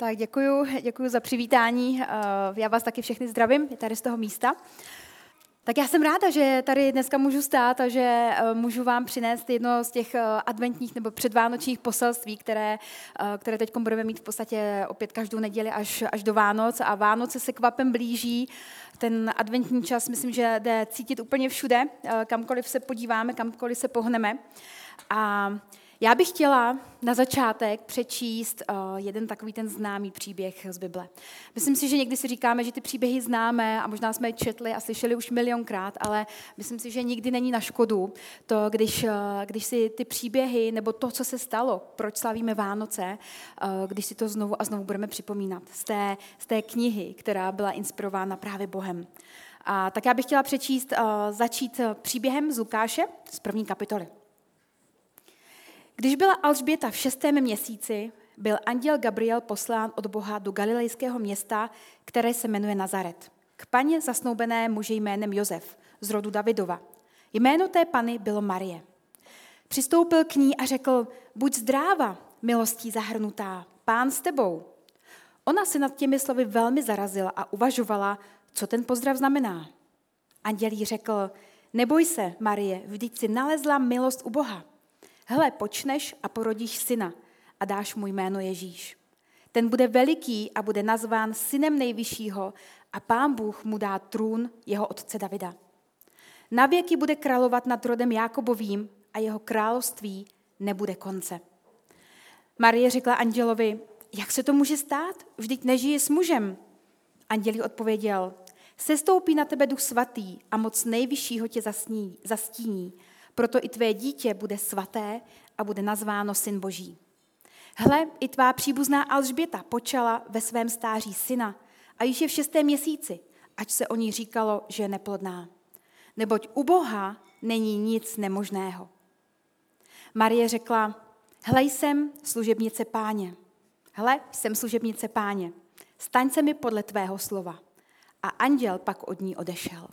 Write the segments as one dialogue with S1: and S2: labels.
S1: Tak děkuji, děkuji za přivítání. Eh, já vás taky všechny zdravím, tady z toho místa. Tak já jsem ráda, že tady dneska můžu stát a že eh, můžu vám přinést jedno z těch eh, adventních nebo předvánočních poselství, které, které teď budeme mít v podstatě opět každou neděli až, až do Vánoc. A Vánoce se kvapem blíží. Ten adventní čas, myslím, že jde cítit úplně všude, kamkoliv se podíváme, kamkoliv se pohneme. A já bych chtěla na začátek přečíst uh, jeden takový ten známý příběh z Bible. Myslím si, že někdy si říkáme, že ty příběhy známe a možná jsme je četli a slyšeli už milionkrát, ale myslím si, že nikdy není na škodu to, když, uh, když si ty příběhy nebo to, co se stalo, proč slavíme Vánoce, uh, když si to znovu a znovu budeme připomínat z té, z té knihy, která byla inspirována právě Bohem. A tak já bych chtěla přečíst, začít příběhem z Lukáše z první kapitoly. Když byla Alžběta v šestém měsíci, byl anděl Gabriel poslán od Boha do galilejského města, které se jmenuje Nazaret, k paně zasnoubené muži jménem Josef z rodu Davidova. Jméno té pany bylo Marie. Přistoupil k ní a řekl, buď zdráva, milostí zahrnutá, pán s tebou. Ona se nad těmi slovy velmi zarazila a uvažovala, co ten pozdrav znamená. Anděl jí řekl, neboj se, Marie, vždyť si nalezla milost u Boha. Hle, počneš a porodíš syna a dáš mu jméno Ježíš. Ten bude veliký a bude nazván synem nejvyššího a pán Bůh mu dá trůn jeho otce Davida. Na věky bude královat nad rodem Jákobovým a jeho království nebude konce. Marie řekla andělovi, jak se to může stát? Vždyť nežije s mužem. Anděl odpověděl, sestoupí na tebe duch svatý a moc nejvyššího tě zasní, zastíní proto i tvé dítě bude svaté a bude nazváno Syn Boží. Hle, i tvá příbuzná Alžběta počala ve svém stáří syna a již je v šestém měsíci, ať se o ní říkalo, že je neplodná. Neboť u Boha není nic nemožného. Marie řekla, hle jsem služebnice páně. Hle, jsem služebnice páně. Staň se mi podle tvého slova. A anděl pak od ní odešel.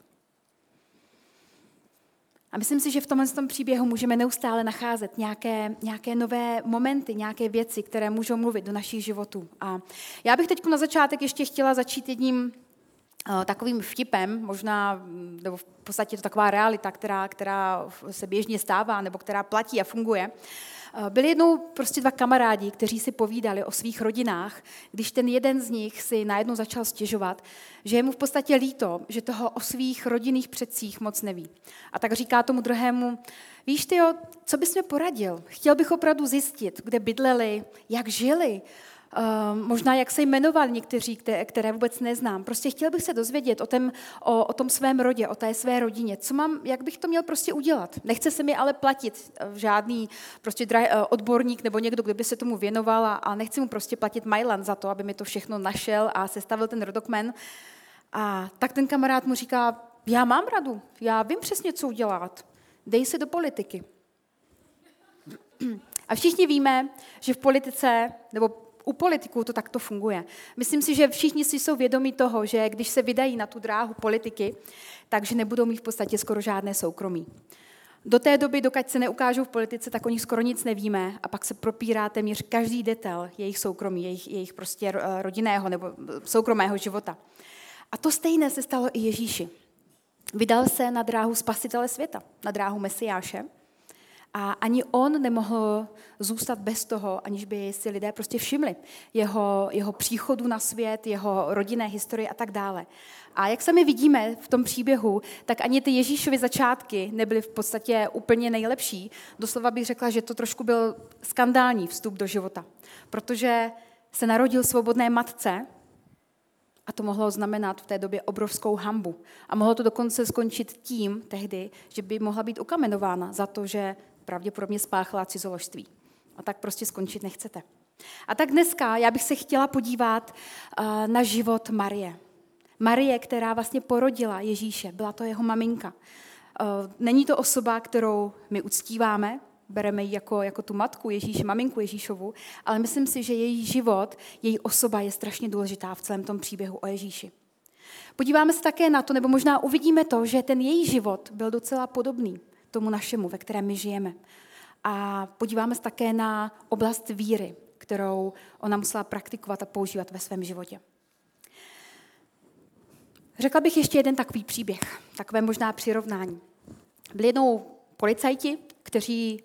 S1: A myslím si, že v tomhle tom příběhu můžeme neustále nacházet nějaké, nějaké nové momenty, nějaké věci, které můžou mluvit do našich životů. A já bych teď na začátek ještě chtěla začít jedním uh, takovým vtipem, možná, mm, nebo v podstatě to taková realita, která, která se běžně stává, nebo která platí a funguje. Uh, Eh, byli jednou prostě dva kamarádi, kteří si povídali o svých rodinách, když ten jeden z nich si najednou začal stěžovat, že je mu v podstatě líto, že toho o svých rodinných předcích moc neví. A tak říká tomu druhému, víš ty, co bys mi poradil? Chtěl bych opravdu zjistit, kde bydleli, jak žili, možná jak se jmenovali někteří, které vůbec neznám. Prostě chtěl bych se dozvědět o, tom, o, o tom svém rodě, o té své rodině. Co mám, jak bych to měl prostě udělat? Nechce se mi ale platit eh, žádný prostě eh, odborník nebo někdo, kdo by se tomu věnoval a, a nechci mu prostě platit Majlan za to, aby mi to všechno našel a sestavil ten rodokmen. A tak ten kamarád mu říká, já mám radu, já vím přesně, co udělat. Dej se do politiky. A všichni víme, že v politice, nebo u politiků to takto funguje. Myslím si, že všichni si jsou vědomí toho, že když se vydají na tu dráhu politiky, takže nebudou mít v podstatě skoro žádné soukromí. Do té doby, dokud se neukážou v politice, tak o nich skoro nic nevíme a pak se propírá téměř každý detail jejich soukromí, jejich, jejich prostě rodinného nebo soukromého života. A to stejné se stalo i Ježíši. Vydal se na dráhu spasitele světa, na dráhu Mesiáše, a ani on nemohl zůstat bez toho, aniž by si lidé prostě všimli jeho, jeho příchodu na svět, jeho rodinné historie a tak dále. A jak sami vidíme v tom příběhu, tak ani ty Ježíšovy začátky nebyly v podstatě úplně nejlepší. Doslova bych řekla, že to trošku byl skandální vstup do života, protože se narodil svobodné matce, a to mohlo znamenat v té době obrovskou hambu. A mohlo to dokonce skončit tím tehdy, že by mohla být ukamenována za to, že pravděpodobně spáchala cizoložství. A tak prostě skončit nechcete. A tak dneska já bych se chtěla podívat uh, na život Marie. Marie, která vlastně porodila Ježíše, byla to jeho maminka. Uh, není to osoba, kterou my uctíváme, bereme ji jako, jako tu matku Ježíše, maminku Ježíšovu, ale myslím si, že její život, její osoba je strašně důležitá v celém tom příběhu o Ježíši. Podíváme se také na to, nebo možná uvidíme to, že ten její život byl docela podobný tomu našemu, ve kterém my žijeme. A podíváme se také na oblast víry, kterou ona musela praktikovat a používat ve svém životě. Řekla bych ještě jeden takový příběh, takové možná přirovnání. Byli jednou policajti, kteří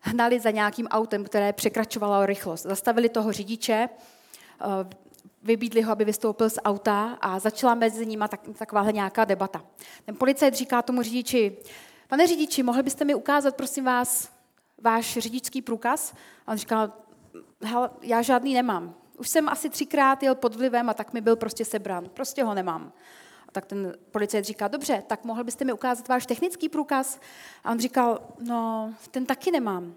S1: hnali za nějakým autem, které překračovalo rychlost. Zastavili toho řidiče, eh, vybídli ho, aby vystoupil z auta a začala mezi nimi tak, takováhle nějaká debata. Ten policajt říká tomu řidiči, pane řidiči, mohli byste mi ukázat, prosím vás, váš řidičský průkaz? A on říká, já žádný nemám. Už jsem asi třikrát jel pod vlivem a tak mi byl prostě sebran. Prostě ho nemám. A tak ten policajt říká, dobře, tak mohl byste mi ukázat váš technický průkaz? A on říkal, no, ten taky nemám.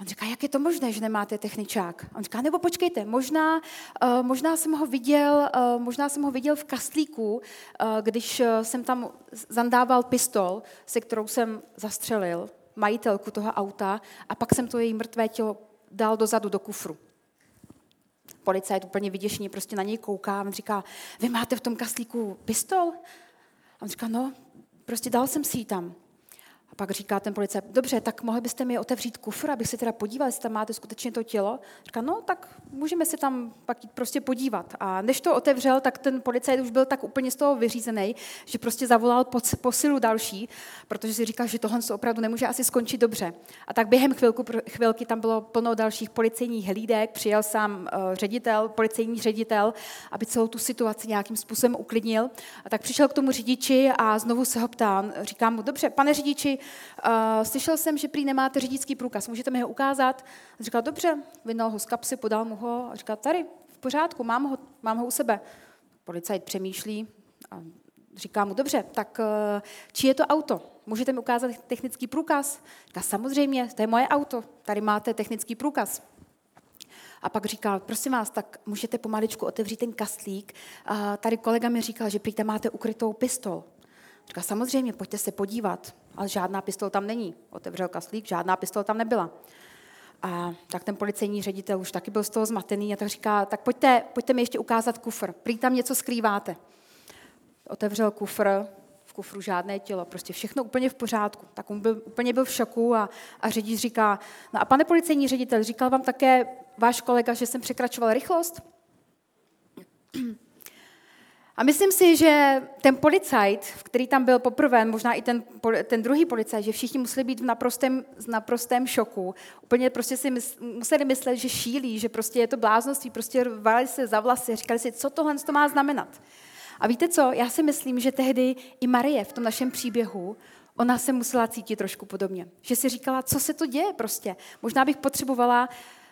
S1: On říká, jak je to možné, že nemáte techničák? On říká, nebo počkejte, možná, uh, možná, jsem ho viděl, uh, možná jsem ho viděl v kastlíku, uh, když jsem tam zandával pistol, se kterou jsem zastřelil majitelku toho auta a pak jsem to její mrtvé tělo dal dozadu do kufru. Policajt úplně vyděšený prostě na něj kouká a on říká, vy máte v tom kastlíku pistol? A on říká, no, prostě dal jsem si ji tam pak říká ten policajt, dobře, tak mohli byste mi otevřít kufr, abych se teda podíval, jestli tam máte skutečně to tělo. Říká, no tak můžeme se tam pak prostě podívat. A než to otevřel, tak ten policajt už byl tak úplně z toho vyřízený, že prostě zavolal posilu další, protože si říkal, že tohle opravdu nemůže asi skončit dobře. A tak během chvilku, chvilky tam bylo plno dalších policejních hlídek, přijel sám uh, ředitel, policejní ředitel, aby celou tu situaci nějakým způsobem uklidnil. A tak přišel k tomu řidiči a znovu se ho ptá. Říká mu, dobře, pane řidiči, Uh, slyšel jsem, že prý nemáte řidičský průkaz, můžete mi ho ukázat? A říkal, dobře, vynal ho z kapsy, podal mu ho a říkal, tady, v pořádku, mám ho, mám ho u sebe. Policajt přemýšlí a říká mu, dobře, tak uh, je to auto? Můžete mi ukázat technický průkaz? Říká, samozřejmě, to je moje auto, tady máte technický průkaz. A pak říkal, prosím vás, tak můžete pomaličku otevřít ten kastlík. A tady kolega mi říkal, že prý tam máte ukrytou pistol. Říká, samozřejmě, pojďte se podívat ale žádná pistol tam není. Otevřel kaslík, žádná pistol tam nebyla. A tak ten policejní ředitel už taky byl z toho zmatený a tak říká, tak pojďte, pojďte mi ještě ukázat kufr, prý tam něco skrýváte. Otevřel kufr, v kufru žádné tělo, prostě všechno úplně v pořádku. Tak on byl, úplně byl v šoku a, a řidič říká, no a pane policejní ředitel, říkal vám také váš kolega, že jsem překračoval rychlost? A myslím si, že ten policajt, který tam byl poprvé, možná i ten, ten druhý policajt, že všichni museli být v naprostém, v naprostém šoku. Úplně prostě si museli myslet, že šílí, že prostě je to bláznoství, prostě rvali se za vlasy, říkali si, co tohle to má znamenat. A víte co, já si myslím, že tehdy i Marie v tom našem příběhu, ona se musela cítit trošku podobně. Že si říkala, co se to děje prostě. Možná bych potřebovala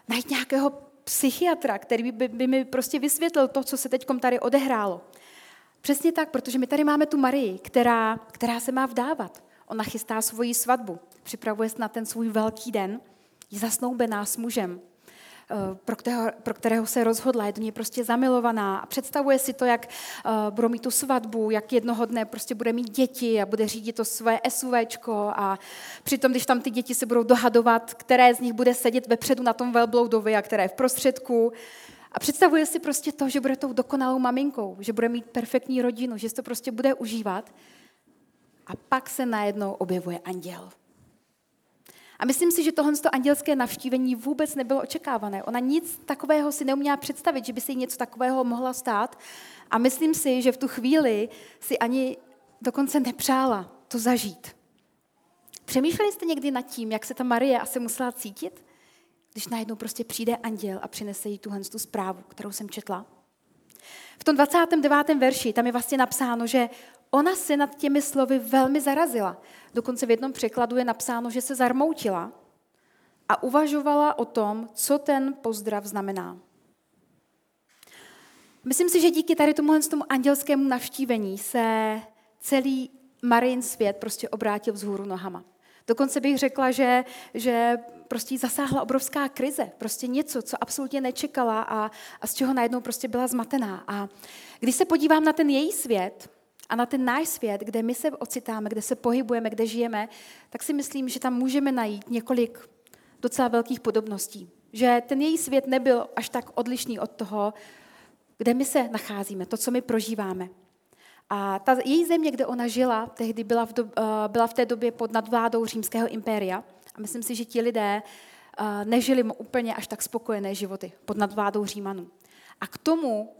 S1: najít nějakého psychiatra, který by, by mi prostě vysvětlil to, co se teď tady odehrálo. Přesně tak, protože my tady máme tu Marii, která, která se má vdávat. Ona chystá svoji svatbu, připravuje se na ten svůj velký den, je zasnoubená s mužem, eh, pro kterého, pro kterého se rozhodla, je do něj prostě zamilovaná a představuje si to, jak uh, budou mít tu svatbu, jak jednoho dne prostě bude mít děti a bude řídit to své SUVčko a přitom, když tam ty děti se budou dohadovat, které z nich bude sedět vepředu na tom velbloudovi a které v prostředku, a představuje si prostě to, že bude tou dokonalou maminkou, že bude mít perfektní rodinu, že si to prostě bude užívat. A pak se najednou objevuje anděl. A myslím si, že tohle andělské navštívení vůbec nebylo očekávané. Ona nic takového si neuměla představit, že by se jí něco takového mohla stát. A myslím si, že v tu chvíli si ani dokonce nepřála to zažít. Přemýšleli jste někdy nad tím, jak se ta Marie asi musela cítit? Když najednou prostě přijde anděl a přinese jí tuhle tu zprávu, kterou jsem četla. V tom 29. verši tam je vlastně napsáno, že ona se nad těmi slovy velmi zarazila. Dokonce v jednom překladu je napsáno, že se zarmoutila a uvažovala o tom, co ten pozdrav znamená. Myslím si, že díky tady tomu, tomu andělskému navštívení se celý Marin svět prostě obrátil vzhůru nohama. Dokonce bych řekla, že, že prostě zasáhla obrovská krize, prostě něco, co absolutně nečekala a, a z čeho najednou prostě byla zmatená. A když se podívám na ten její svět a na ten náš svět, kde my se ocitáme, kde se pohybujeme, kde žijeme, tak si myslím, že tam můžeme najít několik docela velkých podobností. Že ten její svět nebyl až tak odlišný od toho, kde my se nacházíme, to, co my prožíváme. A ta její země, kde ona žila, tehdy byla v, do, uh, byla v té době pod nadvládou římského impéria. A myslím si, že ti lidé nežili mu úplně až tak spokojené životy pod nadvládou Římanů. A k tomu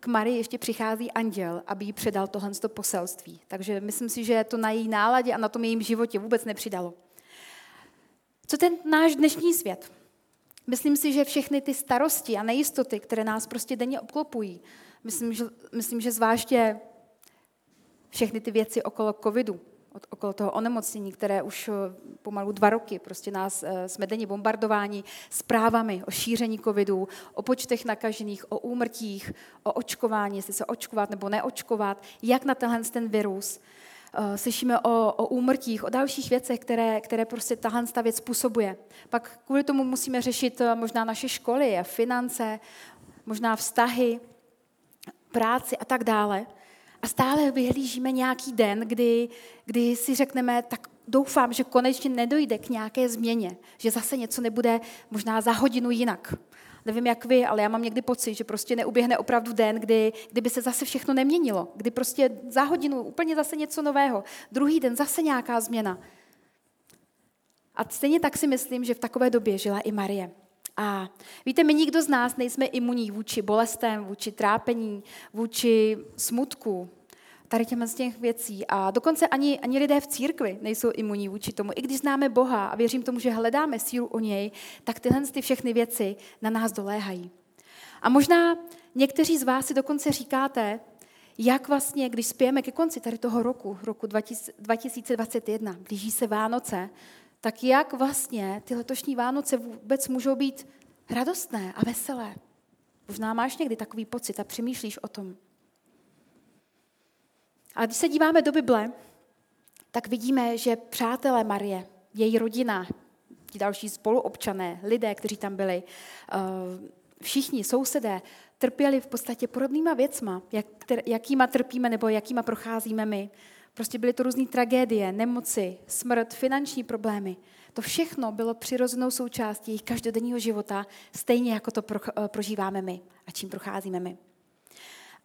S1: k Marii ještě přichází anděl, aby jí předal tohle poselství. Takže myslím si, že to na její náladě a na tom jejím životě vůbec nepřidalo. Co ten náš dnešní svět? Myslím si, že všechny ty starosti a nejistoty, které nás prostě denně obklopují, myslím, že, myslím, že zvláště všechny ty věci okolo covidu, okolo toho onemocnění, které už eh, pomalu dva roky prostě nás eh, jsme denně bombardováni zprávami o šíření covidu, o počtech nakažených, o úmrtích, o očkování, jestli se očkovat nebo neočkovat, jak na tenhle ten virus. Eh, slyšíme o, o úmrtích, o dalších věcech, které, které prostě tahle věc způsobuje. Pak kvůli tomu musíme řešit možná naše školy, finance, možná vztahy, práci a tak dále. A stále vyhlížíme nějaký den, kdy, kdy si řekneme, tak doufám, že konečně nedojde k nějaké změně, že zase něco nebude možná za hodinu jinak. Nevím, jak vy, ale já mám někdy pocit, že prostě neuběhne opravdu den, kdy, kdyby se zase všechno neměnilo. Kdy prostě za hodinu úplně zase něco nového. Druhý den zase nějaká změna. A stejně tak si myslím, že v takové době žila i Marie. A víte, my nikdo z nás nejsme imunní vůči bolestem, vůči trápení, vůči smutku, tady těm z těch věcí. A dokonce ani, ani lidé v církvi nejsou imunní vůči tomu. I když známe Boha a věřím tomu, že hledáme sílu o něj, tak tyhle ty všechny věci na nás doléhají. A možná někteří z vás si dokonce říkáte, jak vlastně, když spějeme ke konci tady toho roku, roku 2021, blíží se Vánoce, tak jak vlastně ty letošní Vánoce vůbec můžou být radostné a veselé? Možná máš někdy takový pocit a přemýšlíš o tom. A když se díváme do Bible, tak vidíme, že přátelé Marie, její rodina, ti další spoluobčané, lidé, kteří tam byli, eh, všichni sousedé, trpěli v podstatě podobnýma věcma, jak, jakýma trpíme nebo jakýma procházíme my. Prostě byly to různé tragédie, nemoci, smrt, finanční problémy. To všechno bylo přirozenou součástí jejich každodenního života, stejně jako to eh, prožíváme my a čím procházíme my.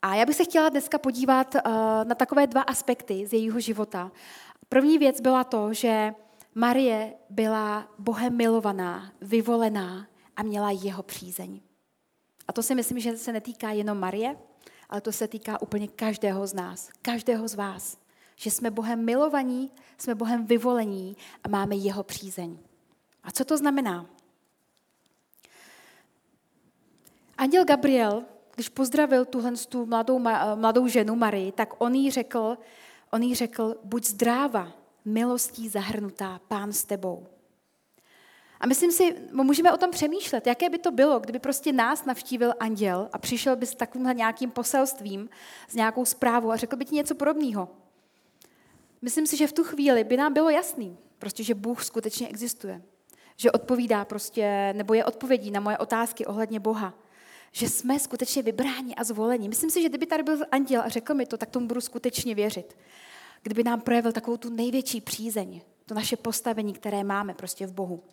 S1: A já bych se chtěla dneska podívat eh, na takové dva aspekty z jejího života. První věc byla to, že Marie byla Bohem milovaná, vyvolená a měla jeho přízeň. A to si myslím, že se netýká jenom Marie, ale to se týká úplně každého z nás, každého z vás. Že jsme Bohem milovaní, jsme Bohem vyvolení a máme jeho přízeň. A co to znamená? Anděl Gabriel, když pozdravil tuhle tu mladou, mladou ženu Marii, tak on jí řekl, on jí řekl, buď zdráva, milostí zahrnutá, pán s tebou. A myslím si, můžeme o tom přemýšlet, jaké by to bylo, kdyby prostě nás navštívil anděl a přišel by s takovýmhle nějakým poselstvím, s nějakou zprávou a řekl by ti něco podobného. Myslím si, že v tu chvíli by nám bylo jasný, prostě, že Bůh skutečně existuje. Že odpovídá prostě, nebo je odpovědí na moje otázky ohledně Boha. Že jsme skutečně vybráni a zvoleni. Myslím si, že kdyby tady byl anděl a řekl mi to, tak tomu budu skutečně věřit. Kdyby nám projevil takovou tu největší přízeň, to naše postavení, které máme prostě v Bohu.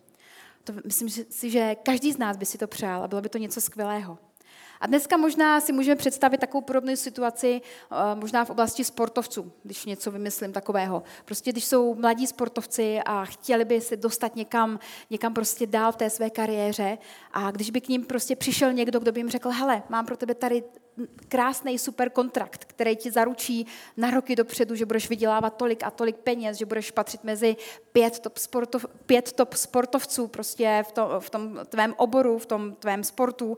S1: To myslím si, že každý z nás by si to přál a bylo by to něco skvělého. A dneska možná si můžeme představit takovou podobnou situaci eh, možná v oblasti sportovců, když něco vymyslím takového. Prostě když jsou mladí sportovci a chtěli by se dostat někam, někam prostě dál v té své kariéře a když by k ním prostě přišel někdo, kdo by jim řekl, hele, mám pro tebe tady krásný super kontrakt, který ti zaručí na roky dopředu, že budeš vydělávat tolik a tolik peněz, že budeš patřit mezi pět top, sportov, pět top sportovců prostě v tom, v tom tvém oboru, v tom tvém sportu.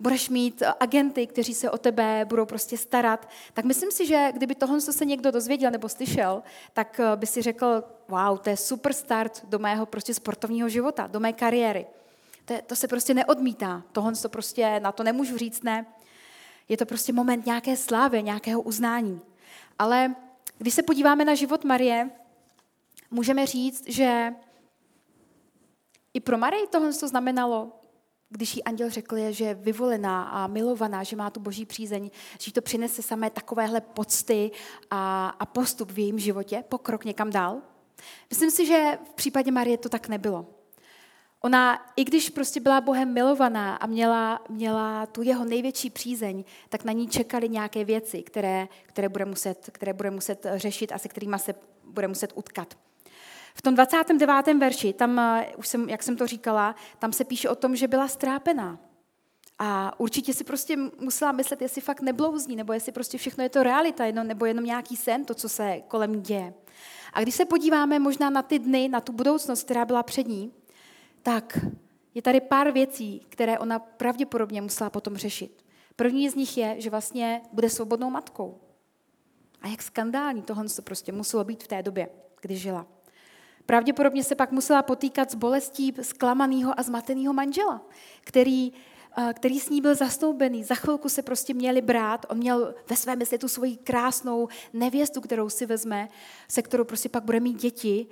S1: Budeš mít agenty, kteří se o tebe budou prostě starat. Tak myslím si, že kdyby tohle se někdo dozvěděl nebo slyšel, tak eh, by si řekl, wow, to je super start do mého prostě sportovního života, do mé kariéry. To, to se prostě neodmítá. Tohle to prostě, na to nemůžu říct ne. Je to prostě moment nějaké slávy, nějakého uznání. Ale když se podíváme na život Marie, můžeme říct, že i pro Marii tohle to znamenalo, když jí anděl řekl, že je vyvolená a milovaná, že má tu boží přízeň, že jí to přinese samé takovéhle pocty a, a postup v jejím životě, pokrok někam dál. Myslím si, že v případě Marie to tak nebylo. Ona, i když prostě byla Bohem milovaná a měla, měla tu jeho největší přízeň, tak na ní čekaly nějaké věci, které, které, bude muset, které bude muset řešit a se kterými se bude muset utkat. V tom 29. verši, tam, eh, už jsem, jak jsem to říkala, tam se píše o tom, že byla strápená. A určitě si prostě musela myslet, jestli fakt neblouzní, nebo jestli prostě všechno je to realita, nebo jenom nějaký sen, to, co se kolem děje. A když se podíváme možná na ty dny, na tu budoucnost, která byla před ní, tak je tady pár věcí, které ona pravděpodobně musela potom řešit. První z nich je, že vlastně bude svobodnou matkou. A jak skandální tohle to prostě muselo být v té době, kdy žila. Pravděpodobně se pak musela potýkat s bolestí zklamaného a zmateného manžela, který, který s ní byl zastoubený. Za chvilku se prostě měli brát, on měl ve své mysli tu svoji krásnou nevěstu, kterou si vezme, se kterou prostě pak bude mít děti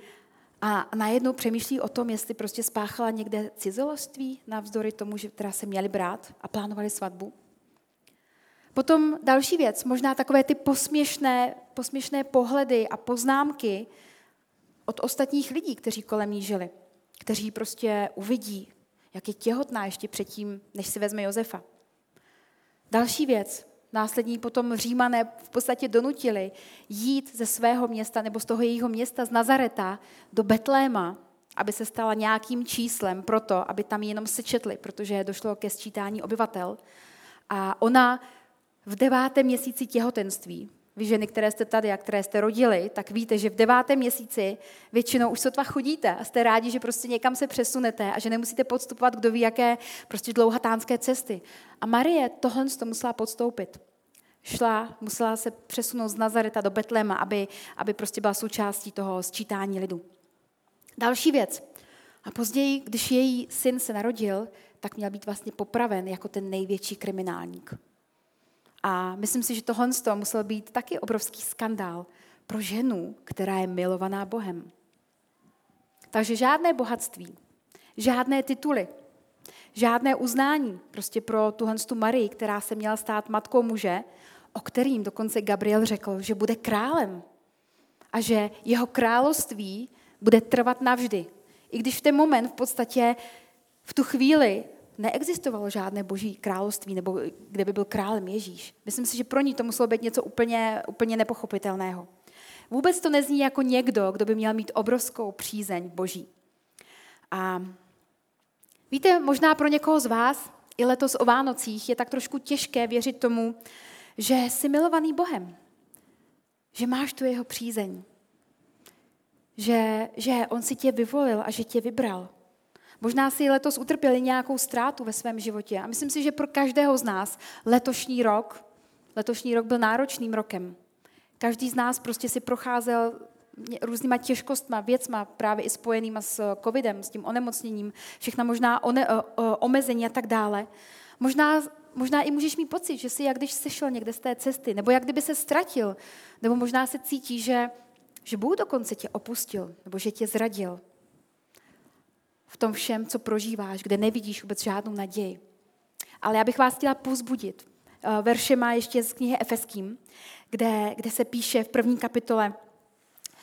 S1: a najednou přemýšlí o tom, jestli prostě spáchala někde cizoloství, navzdory tomu, že teda se měli brát a plánovali svatbu. Potom další věc, možná takové ty posměšné, posměšné pohledy a poznámky od ostatních lidí, kteří kolem ní žili, kteří prostě uvidí, jak je těhotná ještě předtím, než si vezme Josefa. Další věc, následní potom římané v podstatě donutili jít ze svého města nebo z toho jejího města z Nazareta do Betléma, aby se stala nějakým číslem proto, aby tam jenom sečetli, protože došlo ke sčítání obyvatel. A ona v devátém měsíci těhotenství, vy ženy, které jste tady a které jste rodili, tak víte, že v devátém měsíci většinou už sotva chodíte a jste rádi, že prostě někam se přesunete a že nemusíte podstupovat kdo ví jaké prostě dlouhatánské cesty. A Marie tohle to musela podstoupit. Šla, musela se přesunout z Nazareta do Betléma, aby, aby prostě byla součástí toho sčítání lidu. Další věc. A později, když její syn se narodil, tak měl být vlastně popraven jako ten největší kriminálník. A myslím si, že tohle musel být taky obrovský skandál pro ženu, která je milovaná Bohem. Takže žádné bohatství, žádné tituly, žádné uznání prostě pro tuhle tu Marii, která se měla stát matkou muže, o kterým dokonce Gabriel řekl, že bude králem a že jeho království bude trvat navždy. I když v ten moment v podstatě v tu chvíli neexistovalo žádné boží království, nebo kde by byl králem Ježíš. Myslím si, že pro ní to muselo být něco úplně, úplně nepochopitelného. Vůbec to nezní jako někdo, kdo by měl mít obrovskou přízeň boží. A víte, možná pro někoho z vás i letos o Vánocích je tak trošku těžké věřit tomu, že jsi milovaný Bohem, že máš tu jeho přízeň, že, že on si tě vyvolil a že tě vybral. Možná si letos utrpěli nějakou ztrátu ve svém životě. A myslím si, že pro každého z nás letošní rok, letošní rok byl náročným rokem. Každý z nás prostě si procházel různýma těžkostma, věcma, právě i spojenýma s covidem, s tím onemocněním, všechna možná one, o, o, omezení a tak dále. Možná, možná i můžeš mít pocit, že jsi jak když sešel někde z té cesty, nebo jak kdyby se ztratil, nebo možná se cítí, že, že Bůh dokonce tě opustil, nebo že tě zradil v tom všem, co prožíváš, kde nevidíš vůbec žádnou naději. Ale já bych vás chtěla pozbudit. Eh, verše má ještě z knihy Efeským, kde, kde se píše v první kapitole,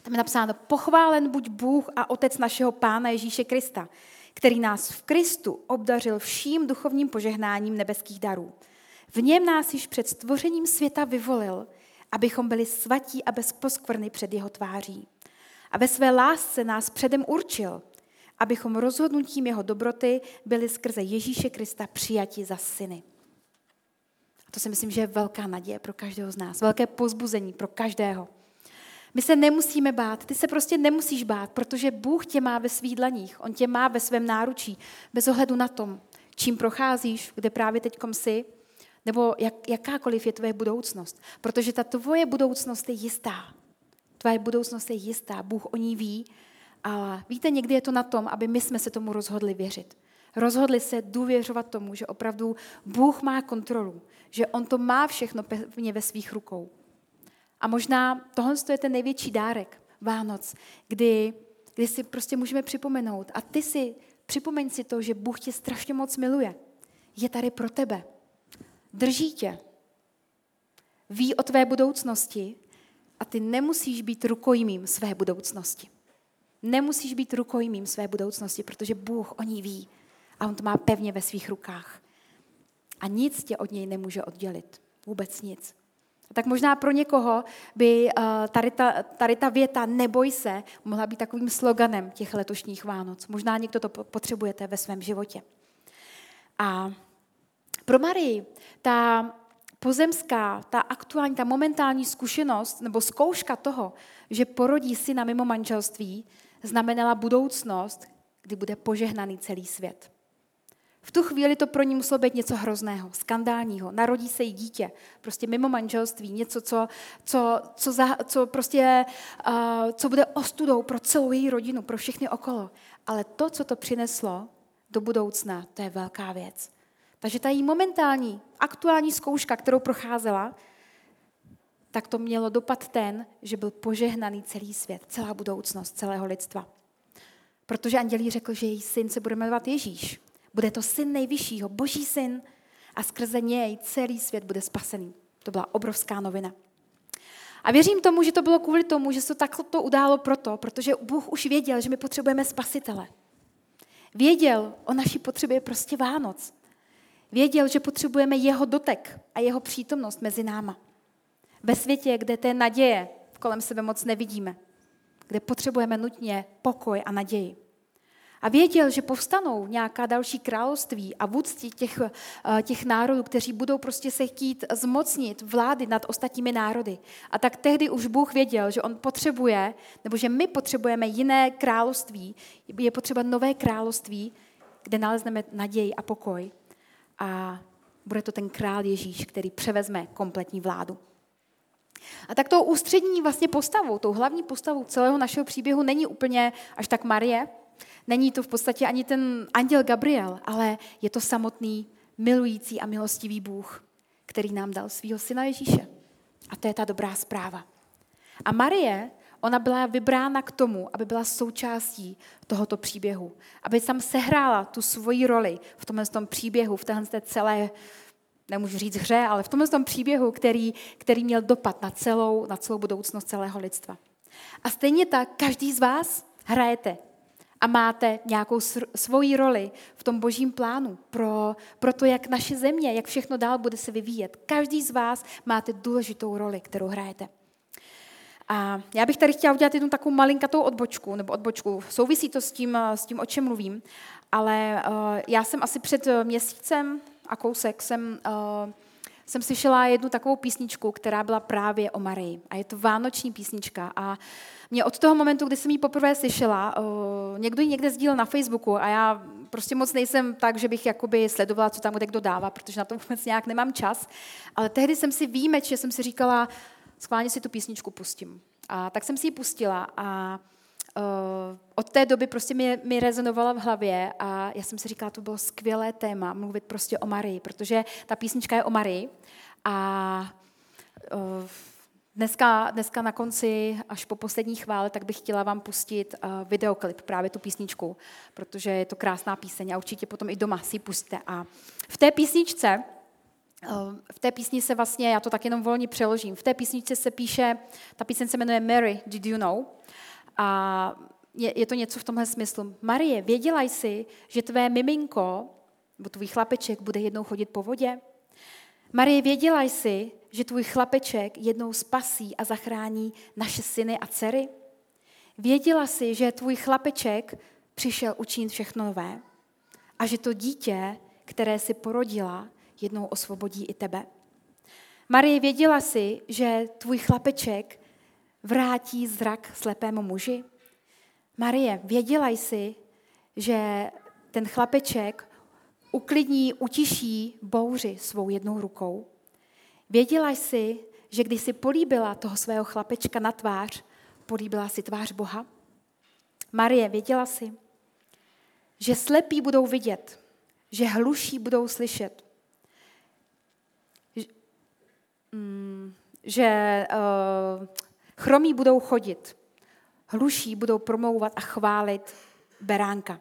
S1: tam je napsáno, pochválen buď Bůh a Otec našeho Pána Ježíše Krista, který nás v Kristu obdařil vším duchovním požehnáním nebeských darů. V něm nás již před stvořením světa vyvolil, abychom byli svatí a bez poskvrny před jeho tváří. A ve své lásce nás předem určil, abychom rozhodnutím jeho dobroty byli skrze Ježíše Krista přijati za syny. A to si myslím, že je velká naděje pro každého z nás, velké pozbuzení pro každého. My se nemusíme bát, ty se prostě nemusíš bát, protože Bůh tě má ve svých dlaních, On tě má ve svém náručí, bez ohledu na tom, čím procházíš, kde právě teď jsi, nebo jak, jakákoliv je tvoje budoucnost. Protože ta tvoje budoucnost je jistá. Tvoje budoucnost je jistá, Bůh o ní ví a víte, někdy je to na tom, aby my jsme se tomu rozhodli věřit. Rozhodli se důvěřovat tomu, že opravdu Bůh má kontrolu, že On to má všechno pevně ve svých rukou. A možná tohle je ten největší dárek Vánoc, kdy, kdy si prostě můžeme připomenout. A ty si připomeň si to, že Bůh tě strašně moc miluje. Je tady pro tebe. Drží tě. Ví o tvé budoucnosti a ty nemusíš být rukojmím své budoucnosti. Nemusíš být rukojmím své budoucnosti, protože Bůh o ní ví a On to má pevně ve svých rukách. A nic tě od něj nemůže oddělit. Vůbec nic. Tak možná pro někoho by uh, tady, ta, tady ta věta neboj se mohla být takovým sloganem těch letošních Vánoc. Možná někdo to potřebujete ve svém životě. A pro Marii ta pozemská, ta aktuální, ta momentální zkušenost nebo zkouška toho, že porodí syna mimo manželství, znamenala budoucnost, kdy bude požehnaný celý svět. V tu chvíli to pro ní muselo být něco hrozného, skandálního. Narodí se jí dítě, prostě mimo manželství, něco, co, co, co, za, co prostě, uh, co bude ostudou pro celou její rodinu, pro všechny okolo. Ale to, co to přineslo do budoucna, to je velká věc. Takže ta její momentální, aktuální zkouška, kterou procházela, tak to mělo dopad ten, že byl požehnaný celý svět, celá budoucnost celého lidstva. Protože andělí řekl, že její syn se bude jmenovat Ježíš. Bude to syn nejvyššího, boží syn a skrze něj celý svět bude spasený. To byla obrovská novina. A věřím tomu, že to bylo kvůli tomu, že se takhle to událo proto, protože Bůh už věděl, že my potřebujeme spasitele. Věděl o naší potřebě prostě Vánoc. Věděl, že potřebujeme jeho dotek a jeho přítomnost mezi náma. Ve světě, kde té naděje kolem sebe moc nevidíme, kde potřebujeme nutně pokoj a naději. A věděl, že povstanou nějaká další království a vůdci těch, eh, těch národů, kteří budou prostě se chtít zmocnit vlády nad ostatními národy. A tak tehdy už Bůh věděl, že on potřebuje, nebo že my potřebujeme jiné království, je potřeba nové království, kde nalezneme naději a pokoj. A bude to ten král Ježíš, který převezme kompletní vládu. A tak tou ústřední vlastně postavou, tou hlavní postavou celého našeho příběhu není úplně až tak Marie, není to v podstatě ani ten anděl Gabriel, ale je to samotný milující a milostivý Bůh, který nám dal svého syna Ježíše. A to je ta dobrá zpráva. A Marie, ona byla vybrána k tomu, aby byla součástí tohoto příběhu. Aby tam sehrála tu svoji roli v tomhle tom příběhu, v téhle celé nemůžu říct hře, ale v tomhle tom příběhu, který, který měl dopad na celou, na celou budoucnost celého lidstva. A stejně tak každý z vás hrajete a máte nějakou svoji roli v tom božím plánu pro, pro to, jak naše země, jak všechno dál bude se vyvíjet. Každý z vás máte důležitou roli, kterou hrajete. A já bych tady chtěla udělat jednu takovou malinkatou odbočku, nebo odbočku. Souvisí to s tím, s tím o čem mluvím, ale uh, já jsem asi před měsícem a kousek jsem, uh, jsem slyšela jednu takovou písničku, která byla právě o Marii. A je to vánoční písnička. A mě od toho momentu, kdy jsem ji poprvé slyšela, uh, někdo ji někde sdílel na Facebooku a já prostě moc nejsem tak, že bych jakoby sledovala, co tam kde kdo dává, protože na to vůbec nějak nemám čas. Ale tehdy jsem si výjimečně jsem si říkala, schválně si tu písničku pustím. A tak jsem si ji pustila a od té doby prostě mi, mi rezonovala v hlavě a já jsem si říkala, to bylo skvělé téma, mluvit prostě o Marii, protože ta písnička je o Marii a uh, dneska, dneska na konci, až po poslední chvále, tak bych chtěla vám pustit uh, videoklip, právě tu písničku, protože je to krásná píseň a určitě potom i doma si ji pustíte. A v té písničce v té písni se vlastně, já to tak jenom volně přeložím, v té písničce se píše, ta píseň se jmenuje Mary, Did You Know? A je, je to něco v tomhle smyslu. Marie, věděla jsi, že tvé miminko, nebo tvůj chlapeček, bude jednou chodit po vodě? Marie, věděla jsi, že tvůj chlapeček jednou spasí a zachrání naše syny a dcery? Věděla jsi, že tvůj chlapeček přišel učinit všechno nové? A že to dítě, které si porodila, jednou osvobodí i tebe? Marie, věděla jsi, že tvůj chlapeček vrátí zrak slepému muži? Marie, věděla jsi, že ten chlapeček uklidní, utiší bouři svou jednou rukou? Věděla jsi, že když si políbila toho svého chlapečka na tvář, políbila si tvář Boha? Marie, věděla jsi, že slepí budou vidět, že hluší budou slyšet, mm, že uh, Chromí budou chodit, hluší budou promlouvat a chválit beránka.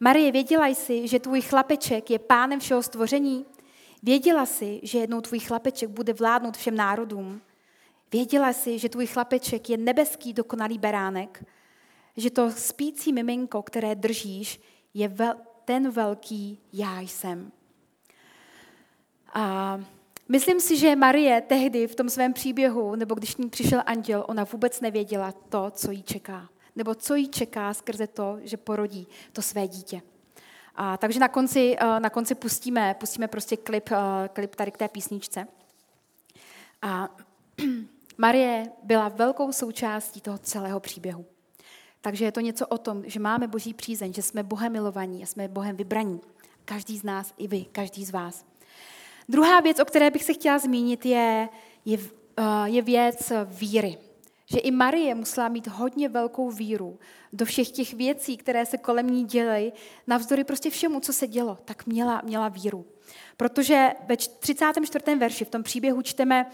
S1: Marie, věděla jsi, že tvůj chlapeček je pánem všeho stvoření? Věděla jsi, že jednou tvůj chlapeček bude vládnout všem národům? Věděla jsi, že tvůj chlapeček je nebeský dokonalý beránek? Že to spící miminko, které držíš, je vel, ten velký já jsem. A Myslím si, že Marie tehdy v tom svém příběhu, nebo když ní přišel anděl, ona vůbec nevěděla to, co jí čeká. Nebo co jí čeká skrze to, že porodí to své dítě. A, takže na konci, eh, na konci pustíme, pustíme prostě klip, eh, klip tady k té písničce. A Marie byla velkou součástí toho celého příběhu. Takže je to něco o tom, že máme boží přízeň, že jsme Bohem milovaní a jsme Bohem vybraní. Každý z nás, i vy, každý z vás. Druhá věc, o které bych se chtěla zmínit, je, je, eh, je věc víry. Že i Marie musela mít hodně velkou víru do všech těch věcí, které se kolem ní děly, navzdory prostě všemu, co se dělo, tak měla, měla víru. Protože ve 34. verši v tom příběhu čteme,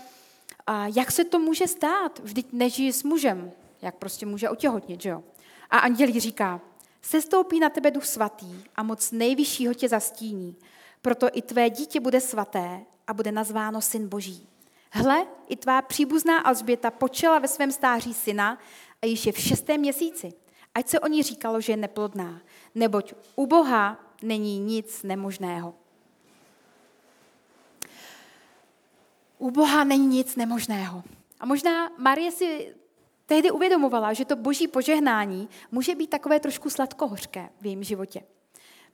S1: jak se to může stát, vždyť nežije s mužem, jak prostě může otěhotnit, že jo? A anděl jí říká, sestoupí na tebe duch svatý a moc nejvyššího tě zastíní. Proto i tvé dítě bude svaté a bude nazváno syn boží. Hle, i tvá příbuzná Alžběta počela ve svém stáří syna a již je v šestém měsíci. Ať se o ní říkalo, že je neplodná, neboť u Boha není nic nemožného. U Boha není nic nemožného. A možná Marie si tehdy uvědomovala, že to boží požehnání může být takové trošku sladkohořké v jejím životě.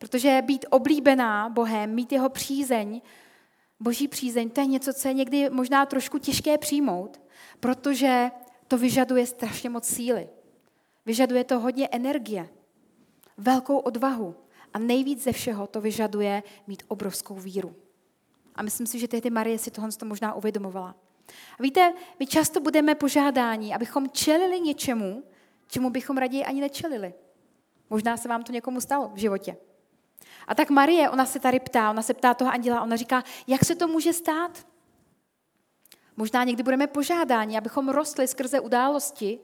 S1: Protože být oblíbená Bohem, mít jeho přízeň, boží přízeň, to je něco, co je někdy možná trošku těžké přijmout, protože to vyžaduje strašně moc síly. Vyžaduje to hodně energie, velkou odvahu a nejvíc ze všeho to vyžaduje mít obrovskou víru. A myslím si, že tehdy Marie si tohle to možná uvědomovala. A víte, my často budeme požádáni, abychom čelili něčemu, čemu bychom raději ani nečelili. Možná se vám to někomu stalo v životě. A tak Marie, ona se tady ptá, ona se ptá toho anděla, ona říká, jak se to může stát? Možná někdy budeme požádáni, abychom rostli skrze události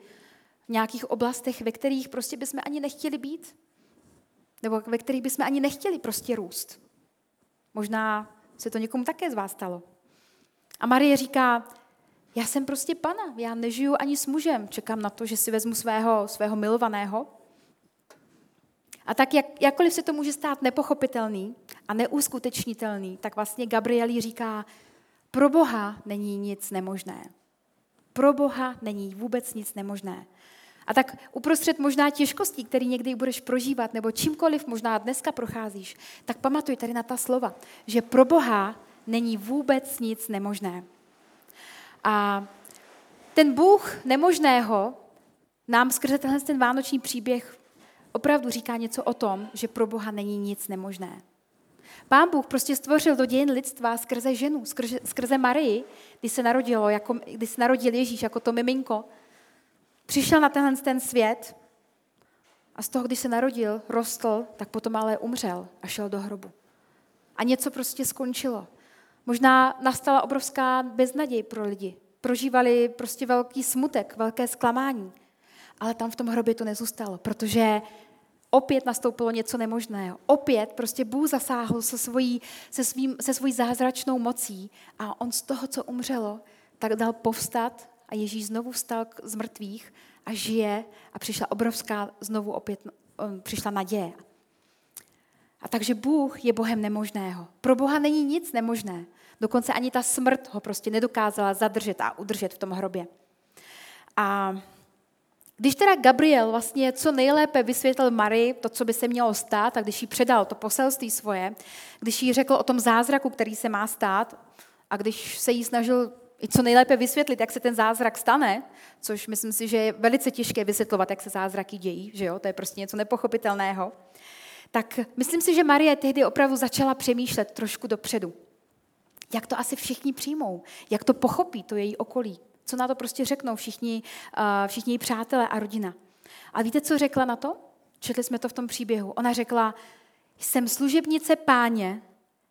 S1: v nějakých oblastech, ve kterých prostě bychom ani nechtěli být. Nebo ve kterých bychom ani nechtěli prostě růst. Možná se to někomu také z vás stalo. A Marie říká, já jsem prostě pana, já nežiju ani s mužem, čekám na to, že si vezmu svého, svého milovaného. A tak jak, jakkoliv se to může stát nepochopitelný a neuskutečnitelný, tak vlastně Gabriel říká, pro Boha není nic nemožné. Pro Boha není vůbec nic nemožné. A tak uprostřed možná těžkostí, který někdy budeš prožívat, nebo čímkoliv možná dneska procházíš, tak pamatuj tady na ta slova, že pro Boha není vůbec nic nemožné. A ten Bůh nemožného nám skrze tenhle ten vánoční příběh opravdu říká něco o tom, že pro Boha není nic nemožné. Pán Bůh prostě stvořil do dějin lidstva skrze ženu, skrze, skrze Marii, když se, narodilo, jako, když se narodil Ježíš jako to miminko. Přišel na tenhle ten svět a z toho, když se narodil, rostl, tak potom ale umřel a šel do hrobu. A něco prostě skončilo. Možná nastala obrovská beznaděj pro lidi. Prožívali prostě velký smutek, velké zklamání. Ale tam v tom hrobě to nezůstalo, protože opět nastoupilo něco nemožného. Opět prostě Bůh zasáhl se svojí, se, svým, se svojí zázračnou mocí a on z toho, co umřelo, tak dal povstat a Ježíš znovu vstal z mrtvých a žije a přišla obrovská, znovu opět přišla naděje. A takže Bůh je Bohem nemožného. Pro Boha není nic nemožné. Dokonce ani ta smrt ho prostě nedokázala zadržet a udržet v tom hrobě. A když teda Gabriel vlastně co nejlépe vysvětlil Marii to, co by se mělo stát, a když jí předal to poselství svoje, když jí řekl o tom zázraku, který se má stát, a když se jí snažil i co nejlépe vysvětlit, jak se ten zázrak stane, což myslím si, že je velice těžké vysvětlovat, jak se zázraky dějí, že jo, to je prostě něco nepochopitelného, tak myslím si, že Marie tehdy opravdu začala přemýšlet trošku dopředu. Jak to asi všichni přijmou, jak to pochopí to její okolí, co na to prostě řeknou všichni, uh, všichni její přátelé a rodina. A víte, co řekla na to? Četli jsme to v tom příběhu. Ona řekla, jsem služebnice páně,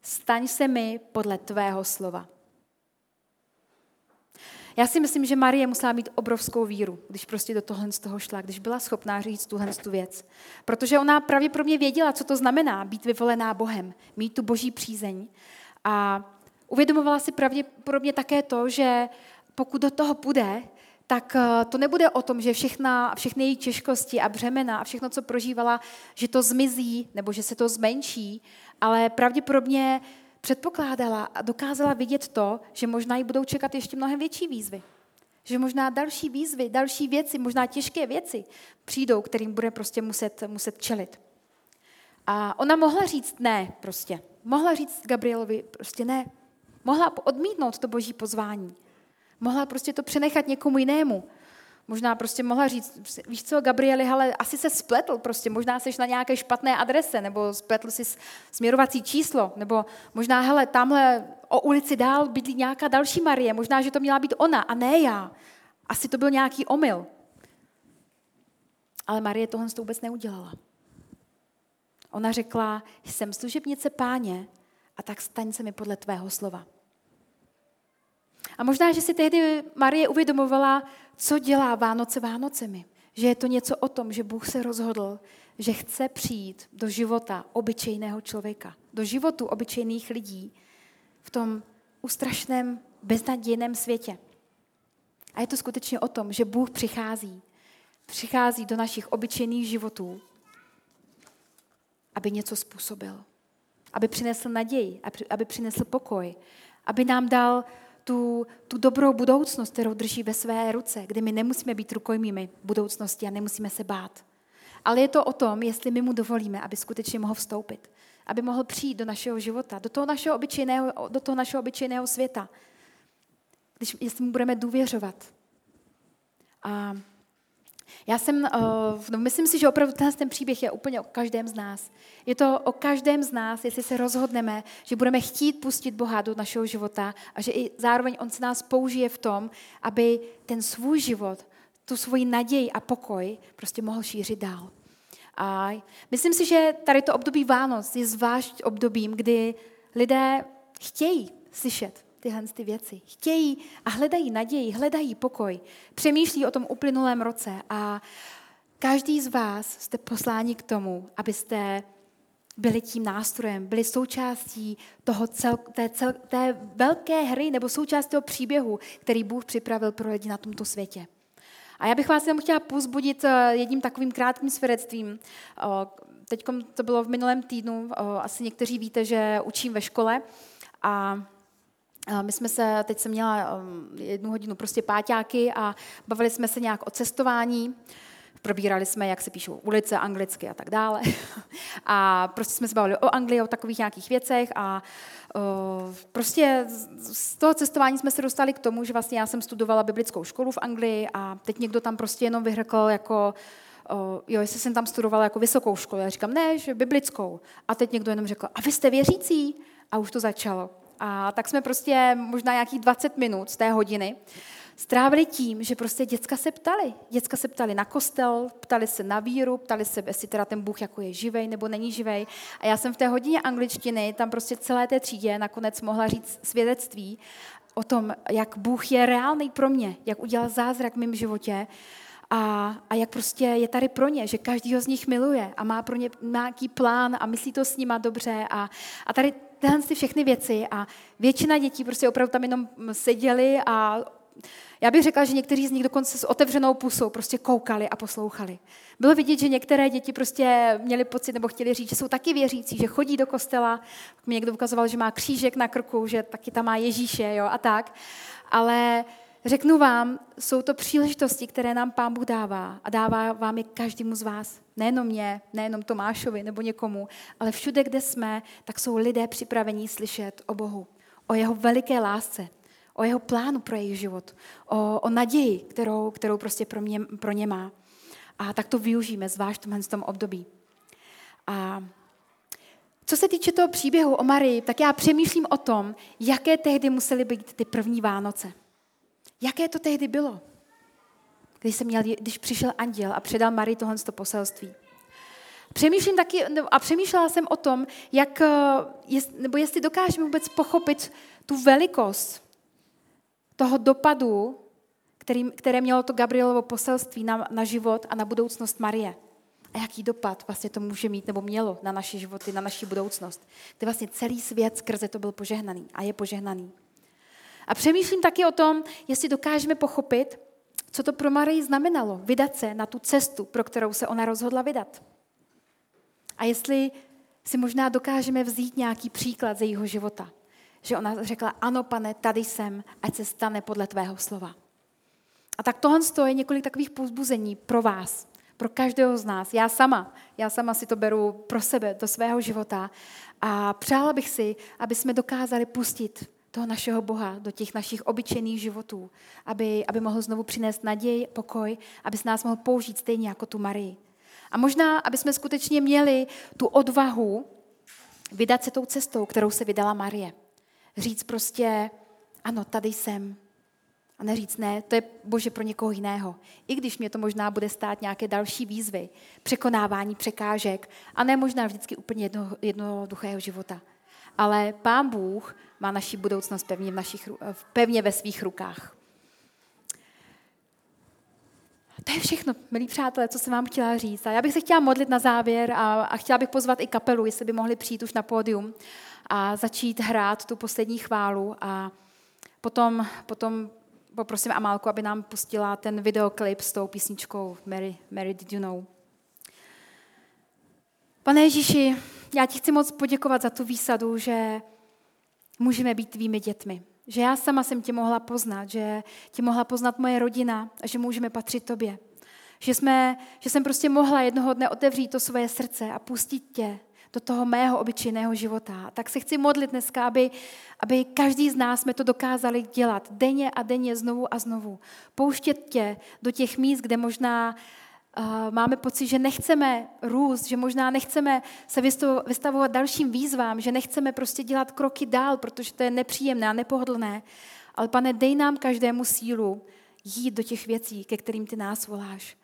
S1: staň se mi podle tvého slova. Já si myslím, že Marie musela mít obrovskou víru, když prostě do tohle z toho šla, když byla schopná říct tuhle tu věc. Protože ona pravděpodobně věděla, co to znamená být vyvolená Bohem, mít tu boží přízeň. A uvědomovala si pravděpodobně také to, že pokud do toho půjde, tak eh, to nebude o tom, že všechna, všechny její těžkosti a břemena a všechno, co prožívala, že to zmizí nebo že se to zmenší, ale pravděpodobně předpokládala a dokázala vidět to, že možná jí budou čekat ještě mnohem větší výzvy. Že možná další výzvy, další věci, možná těžké věci přijdou, kterým bude prostě muset, muset čelit. A ona mohla říct ne prostě. Mohla říct Gabrielovi prostě ne. Mohla odmítnout to boží pozvání. Mohla prostě to přenechat někomu jinému. Možná prostě mohla říct, víš co, Gabrieli, ale asi se spletl prostě, možná jsi na nějaké špatné adrese, nebo spletl si směrovací číslo, nebo možná, hele, tamhle o ulici dál bydlí nějaká další Marie, možná, že to měla být ona a ne já. Asi to byl nějaký omyl. Ale Marie tohle to vůbec neudělala. Ona řekla, jsem služebnice páně a tak staň se mi podle tvého slova. A možná, že si tehdy Marie uvědomovala, co dělá Vánoce Vánocemi. Že je to něco o tom, že Bůh se rozhodl, že chce přijít do života obyčejného člověka, do životu obyčejných lidí v tom ustrašném, beznadějném světě. A je to skutečně o tom, že Bůh přichází. Přichází do našich obyčejných životů, aby něco způsobil. Aby přinesl naději, aby přinesl pokoj, aby nám dal tu, tu dobrou budoucnost, kterou drží ve své ruce, kdy my nemusíme být rukojmími budoucnosti a nemusíme se bát. Ale je to o tom, jestli my mu dovolíme, aby skutečně mohl vstoupit. Aby mohl přijít do našeho života, do toho našeho obyčejného, do toho našeho obyčejného světa. Když, jestli mu budeme důvěřovat. A já jsem, uh, no myslím si, že opravdu ten příběh je úplně o každém z nás. Je to o každém z nás, jestli se rozhodneme, že budeme chtít pustit Boha do našeho života a že i zároveň On se nás použije v tom, aby ten svůj život, tu svoji naději a pokoj prostě mohl šířit dál. A myslím si, že tady to období Vánoc je zvlášť obdobím, kdy lidé chtějí slyšet tyhle ty věci. Chtějí a hledají naději, hledají pokoj. Přemýšlí o tom uplynulém roce a každý z vás jste posláni k tomu, abyste byli tím nástrojem, byli součástí toho cel, té, cel, té velké hry nebo součástí toho příběhu, který Bůh připravil pro lidi na tomto světě. A já bych vás jenom chtěla pozbudit eh, jedním takovým krátkým svědectvím. Teď to bylo v minulém týdnu, asi někteří víte, že učím ve škole a my jsme se, teď jsem měla um, jednu hodinu prostě páťáky a bavili jsme se nějak o cestování. Probírali jsme, jak se píšou ulice anglicky a tak dále. A prostě jsme se bavili o Anglii, o takových nějakých věcech a prostě z toho cestování jsme se dostali k tomu, že vlastně já jsem studovala biblickou školu v Anglii a teď někdo tam prostě jenom vyhrkl jako uh, jo, jestli jsem tam studovala jako vysokou školu. Já říkám, ne, že biblickou. A teď někdo jenom řekl, a vy jste věřící? A už to začalo. A tak jsme prostě možná nějakých 20 minut z té hodiny strávili tím, že prostě děcka se ptali. Děcka se ptali na kostel, ptali se na víru, ptali se, jestli teda ten Bůh jako je živej nebo není živej. A já jsem v té hodině angličtiny tam prostě celé té třídě nakonec mohla říct svědectví o tom, jak Bůh je reálný pro mě, jak udělal zázrak v mém životě a, a jak prostě je tady pro ně, že každý ho z nich miluje a má pro ně nějaký plán a myslí to s nima dobře. A, a tady tyhle ty všechny věci a většina dětí prostě opravdu tam jenom seděli a já bych řekla, že někteří z nich dokonce s otevřenou pusou prostě koukali a poslouchali. Bylo vidět, že některé děti prostě měli pocit nebo chtěli říct, že jsou taky věřící, že chodí do kostela. Mě někdo ukazoval, že má křížek na krku, že taky tam má Ježíše jo, a tak. Ale Řeknu vám, jsou to příležitosti, které nám Pán Bůh dává a dává vám je každému z vás. Nejenom mě, nejenom Tomášovi nebo někomu, ale všude, kde jsme, tak jsou lidé připravení slyšet o Bohu, o jeho veliké lásce, o jeho plánu pro jejich život, o, o naději, kterou, kterou prostě pro, mě, pro ně má. A tak to využijeme, zvlášť v tom období. A co se týče toho příběhu o Marii, tak já přemýšlím o tom, jaké tehdy musely být ty první Vánoce. Jaké to tehdy bylo? Když, jsem měl, když přišel anděl a předal Marii tohle poselství. Přemýšlím taky, a přemýšlela jsem o tom, jak, eh, nebo jestli dokážeme vůbec pochopit tu velikost toho dopadu, který, které mělo to Gabrielovo poselství na, na život a na budoucnost Marie. A jaký dopad vlastně to může mít nebo mělo na naše životy, na naši budoucnost. Kdy vlastně celý svět skrze to byl požehnaný a je požehnaný. A přemýšlím taky o tom, jestli dokážeme pochopit, co to pro Marii znamenalo vydat se na tu cestu, pro kterou se ona rozhodla vydat. A jestli si možná dokážeme vzít nějaký příklad ze jeho života. Že ona řekla, ano pane, tady jsem, ať se stane podle tvého slova. A tak tohle je několik takových povzbuzení pro vás, pro každého z nás. Já sama, já sama si to beru pro sebe, do svého života. A přála bych si, aby jsme dokázali pustit toho našeho Boha do těch našich obyčejných životů, aby, aby mohl znovu přinést naději, pokoj, aby se nás mohl použít stejně jako tu Marii. A možná, aby jsme skutečně měli tu odvahu vydat se tou cestou, kterou se vydala Marie. Říct prostě, ano, tady jsem. A neříct ne, to je bože pro někoho jiného. I když mě to možná bude stát nějaké další výzvy, překonávání překážek a ne možná vždycky úplně jedno, jednoduchého života. Ale Pán Bůh má naši budoucnost pevně, v našich, pevně ve svých rukách. To je všechno, milí přátelé, co jsem vám chtěla říct. A já bych se chtěla modlit na závěr a, a chtěla bych pozvat i kapelu, jestli by mohli přijít už na pódium a začít hrát tu poslední chválu a potom, potom poprosím Amálku, aby nám pustila ten videoklip s tou písničkou Mary, Mary Did You Know. Pane Ježíši, já ti chci moc poděkovat za tu výsadu, že můžeme být tvými dětmi. Že já sama jsem tě mohla poznat, že tě mohla poznat moje rodina a že můžeme patřit tobě. Že, jsme, že jsem prostě mohla jednoho dne otevřít to svoje srdce a pustit tě do toho mého obyčejného života. Tak se chci modlit dneska, aby, aby každý z nás jsme to dokázali dělat denně a denně, znovu a znovu. Pouštět tě do těch míst, kde možná uh, máme pocit, že nechceme růst, že možná nechceme se vystavovat dalším výzvám, že nechceme prostě dělat kroky dál, protože to je nepříjemné a nepohodlné. Ale pane, dej nám každému sílu jít do těch věcí, ke kterým ty nás voláš.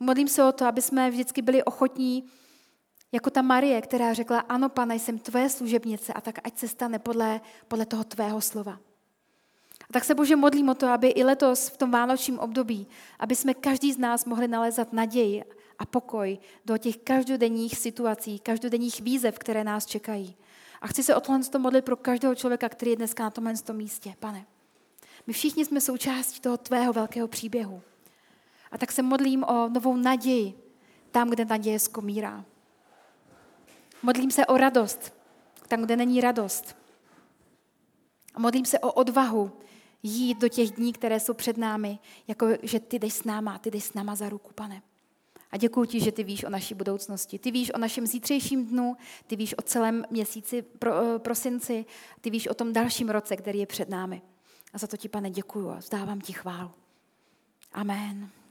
S1: Modlím se o to, aby jsme vždycky byli ochotní jako ta Marie, která řekla, ano, pane, jsem tvoje služebnice a tak ať se stane podle, podle toho tvého slova. Tak se Bože modlím o to, aby i letos v tom vánočním období, aby jsme každý z nás mohli nalezat naději a pokoj do těch každodenních situací, každodenních výzev, které nás čekají. A chci se o tohle modlit pro každého člověka, který je dneska na tomhle místě. Pane, my všichni jsme součástí toho tvého velkého příběhu. A tak se modlím o novou naději tam, kde naděje skomírá. Modlím se o radost, tam, kde není radost. A modlím se o odvahu jít do těch dní, které jsou před námi, jako že ty jdeš s náma, ty jdeš s náma za ruku, pane. A děkuji ti, že ty víš o naší budoucnosti. Ty víš o našem zítřejším dnu, ty víš o celém měsíci pro, eh, prosinci, ty víš o tom dalším roce, který je před námi. A za to ti, pane, děkuji a vzdávám ti chválu. Amen.